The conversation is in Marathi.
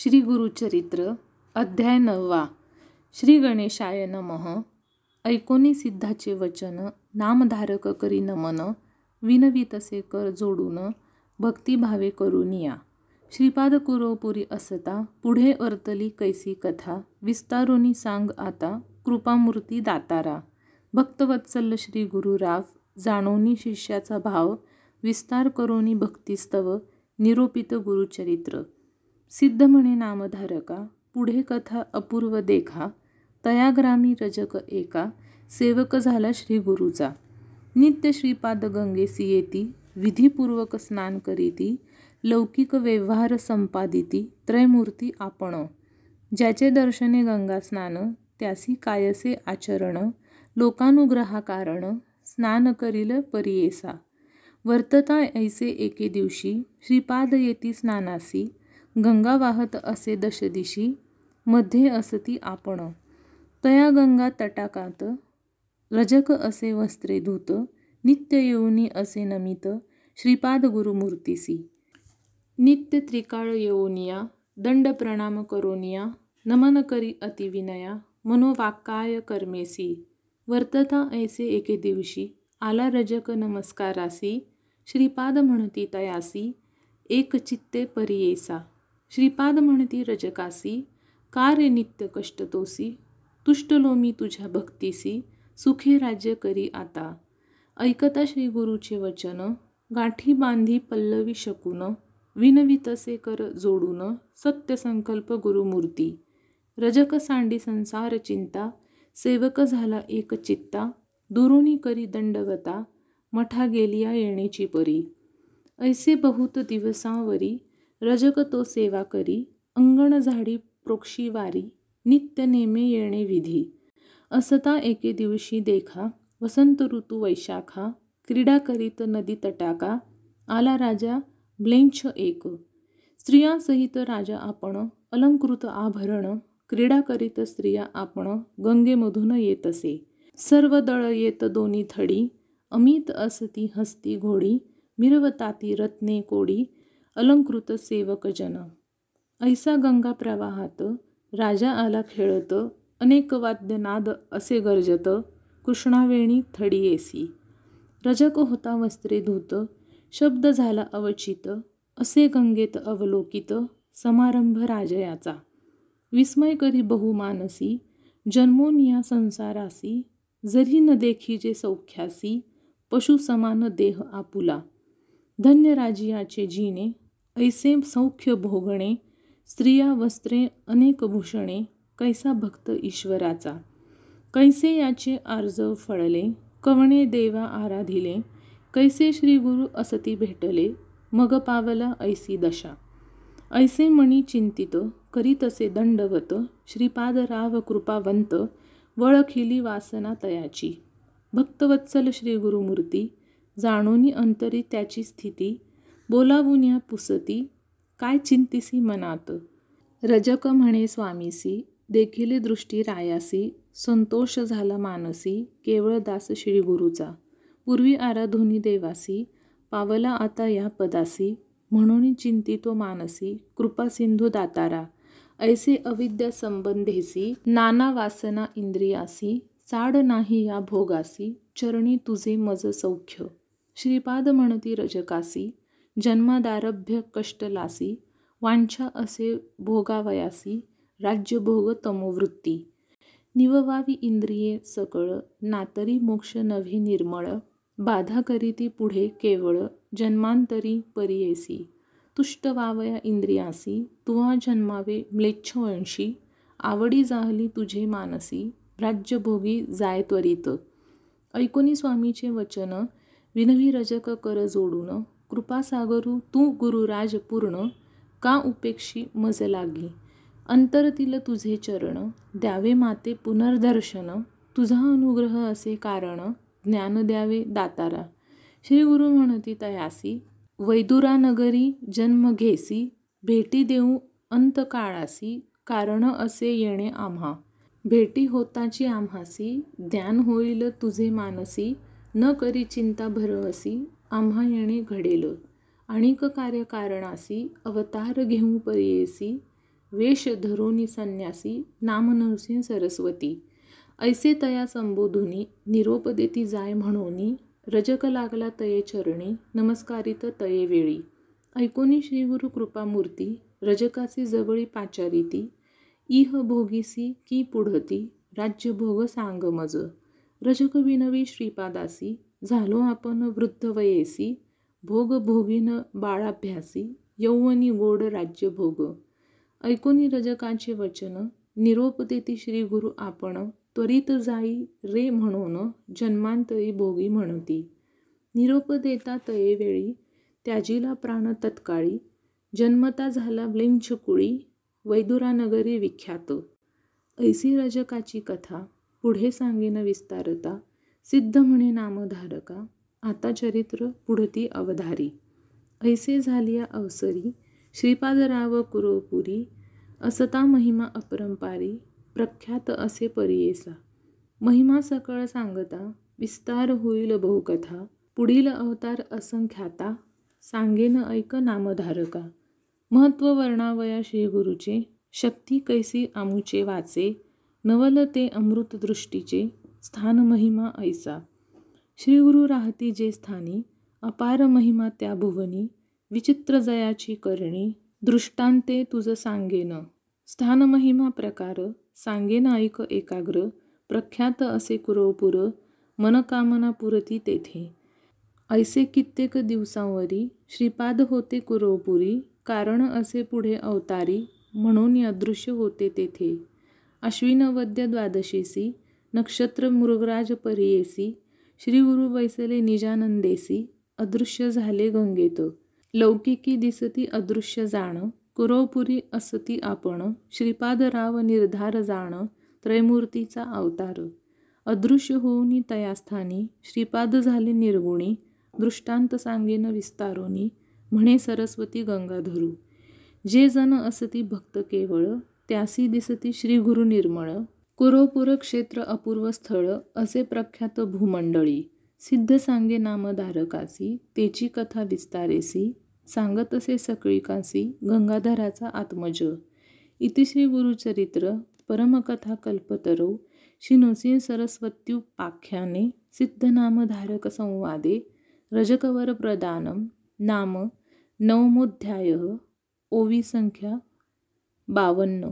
श्री गुरुचरित्र अध्याय नववा. श्री गणेशाय नमः. ऐकोनी सिद्धाचे वचन नामधारक करी नमन विनवी तसे कर जोडून भक्तिभावे करुनिया श्रीपाद कुरोपुरी असता पुढे अर्तली कैसी कथा विस्तारोनी सांग आता कृपामूर्ती दातारा. भक्तवत्सल श्री गुरुराव जाणोनी शिष्याचा भाव विस्तार करोनी भक्तिस्तव निरोपित गुरुचरित्र. सिद्ध म्हणे नामधारका पुढे कथा अपूर्व देखा तयाग्रामी रजक एका सेवक झाला श्री गुरुचा. नित्य श्रीपाद गंगेसी येती विधीपूर्वक स्नान करीती लौकिक व्यवहार संपादिती त्रयमूर्ती आपण. ज्याचे दर्शने गंगा स्नान त्यासी कायसे आचरण लोकानुग्रहा कारण स्नान करील परियेसा. वर्तता ऐसे एके दिवशी श्रीपाद येती स्नानासी गंगा वाहत असे दशदिशी मध्ये असती आपण. तया गंगा तटाकात रजक असे वस्त्रे धूत नित्य येऊनी असे नमित श्रीपाद गुरुमूर्तीसी. नित्य त्रिकाळ येऊनिया दंड प्रणाम करोनिया नमन करी अतिविनया मनोवाक्काय कर्मेसी. वर्तता ऐसे एके दिवशी आला रजक नमस्कारासी श्रीपाद म्हणती तयासी एक चित्ते परियेसा श्रीपाद म्हणती रजकासी कार्य नित्य कष्टतोसी तुष्टलो मी तुझ्या भक्तीसी सुखे राज्य करी आता. ऐकता श्री गुरुचे वचन गाठी बांधी पल्लवी शकून विनवितसे कर जोडून सत्य संकल्प गुरुमूर्ती. रजक सांडी संसार चिंता सेवक झाला एक चित्ता दुरुनी करी दंडवता मठा गेलिया येणेची परी. ऐसे बहुत दिवसांवरी रजक तो सेवा करी अंगण झाडी प्रोक्षी वारी नित्य नेमे येणे विधी. असता एके दिवशी देखा वसंत ऋतू वैशाखा क्रीडा करीत नदी तटाका आला राजा ब्लेंछ एक. स्त्रियांसहित राजा आपण अलंकृत आभरण क्रीडा करीत स्त्रिया आपण गंगेमधून येत असे. सर्व दळ येत दोन्ही थडी अमित असती हस्ती घोडी मिरवताती रत्ने कोडी अलंकृत सेवक जन. ऐसा गंगा प्रवाहात राजा आला खेळत अनेक वाद्यनाद असे गरजत कृष्णावेणी थडी येसी. रजक होता वस्त्रे धूत शब्द झाला अवचित असे गंगेत अवलोकित समारंभ राजयाचा. विस्मय करी बहुमानसी जन्मोनिया संसारासी जरी न देखी जे सौख्यासी पशु समान देह आपुला. धन्य राजियाचे जीने ऐसे सौख्य भोगणे स्त्रिया वस्त्रे अनेक भूषणे कैसा भक्त ईश्वराचा? कैसे याचे आर्जव फळले? कवणे देवा आराधिले? कैसे श्री गुरु असती भेटले? मग पावला ऐसी दशा. ऐसे मणी चिंतित करीतसे दंडवत श्रीपाद राव कृपावंत वळखिली वासना तयाची. भक्तवत्सल श्री गुरुमूर्ती जाणोनी अंतरी त्याची स्थिती बोलावून या पुसती काय चिंतिसी मनात? रजक म्हणे स्वामीसी देखील दृष्टी रायासी संतोष झाला मानसी केवळ दास श्री गुरुचा. पूर्वी आराधोनी देवासी पावला आता या पदासी म्हणून चिंतितो मानसी कृपा सिंधू दातारा. ऐसे अविद्या संबंधेसी नाना वासना इंद्रियासी चाड नाही या भोगासी चरणी तुझे मज सौख्य. श्रीपाद म्हणती रजकासी जन्मादारभ्य कष्टलासी वांछा असे भोगावयासी राज्यभोग तमोवृत्ती. निववावी इंद्रिये सकळ नातरी मोक्ष नव्हे निर्मळ बाधा करीती पुढे केवळ जन्मांतरी परियेसी. तुष्ट वावया इंद्रियासी तुवा जन्मावे म्लेच्छवंशी आवडी जाहली तुझे मानसी राज्यभोगी जाय त्वरित. ऐकोनी स्वामीचे वचन विनवी रजक कर जोडून कृपासागरू तू गुरुराज पूर्ण का उपेक्षी मज लागी? अंतरतील तुझे चरण द्यावे माते पुनर्दर्शन तुझा अनुग्रह असे कारण ज्ञान द्यावे दातारा. श्री गुरु म्हणती तयासी वैदुरानगरी जन्म घेसी भेटी देऊ अंतकाळासी कारण असे येणे आम्हा. भेटी होताची आम्हासी ज्ञान होईल तुझे मानसी न करी चिंता भरवसी आम्हा येणे घडेल. आणिक कार्य कारणासी अवतार घेऊ परियेसी वेश धरोनी संन्यासी नाम नरसिंह सरस्वती. ऐसे तया संबोधुनी निरोप देती जाय म्हणोनी रजक लागला तये चरणी नमस्कारित तये वेळी. ऐकोनी श्रीगुरु कृपामूर्ती रजकासी जवळी पाचारिती इह भोगीसी की पुढती राज्य भोग सांग मज. रजक विनवी श्रीपादासी झालो आपण वृद्ध वयेसी भोग भोगीन बाळाभ्यासी यौवनी गोड राज्य भोग ऐकोनी रजकाचे वचन निरोप देती श्री गुरु आपण त्वरित जाई रे म्हणून जन्मांतरी भोगी म्हणती. निरोप देता तये वेळी त्याजीला प्राण तत्काळी जन्मता झाला कुळी वैदुरानगरी विख्यात. ऐसी रजकाची कथा पुढे सांगेन विस्तारता. सिद्ध म्हणे नामधारका आता चरित्र पुढती अवधारी. ऐसे झालिया अवसरी श्रीपादराव कुरोपुरी असता महिमा अपरंपारी प्रख्यात असे परियेसा. महिमा सकळ सांगता विस्तार होईल बहुकथा पुढील अवतार असंख्याता सांगेन ऐक नामधारका. महत्त्व वर्णावया श्री गुरुचे शक्ती कैसी आमुचे वाचे नवल ते अमृतदृष्टीचे स्थान महिमा ऐसा। श्री गुरु राहती जे स्थानी अपार महिमा त्या भुवनी विचित्र जयाची करणी दृष्टांते तुझं सांगेन। स्थान महिमा प्रकार सांगेन ऐक एकाग्र प्रख्यात असे कुरोपुर मनकामना पुरती तेथे। ऐसे कित्येक दिवसांवरी श्रीपाद होते कुरोपुरी कारण असे पुढे अवतारी म्हणून अदृश्य होते तेथे। अश्विन वद्य द्वादशीसी नक्षत्र मृगराज परियेसी श्री गुरु बैसले निजानंदेसी अदृश्य झाले गंगेत. लौकिकी दिसती अदृश्य जाण कुरोपुरी असती आपण श्रीपादराव निर्धार जाण त्रयमूर्तीचा अवतार. अदृश्य होऊनी तयास्थानी श्रीपाद झाले निर्गुणी दृष्टांत सांगेन विस्तारोनी म्हणे सरस्वती गंगाधरू. जे जन असती भक्त केवळ त्यासी दिसती श्री गुरु निर्मळ. कुरोपुर क्षेत्र अपूर्व स्थळ असे प्रख्यात भूमंडळी सिद्ध सांगे नामधारकासी तेची कथा विस्तारेसी सांगत असे सकळीकासी गंगाधराचा आत्मज. इतिश्री गुरुचरित्र परमकथा कल्पतरो श्री नृसिंह सरस्वत्युपाख्याने सिद्धनामधारक संवादे रजकवर प्रदानम नाम नवमोध्याय ओवी संख्या बावन्न.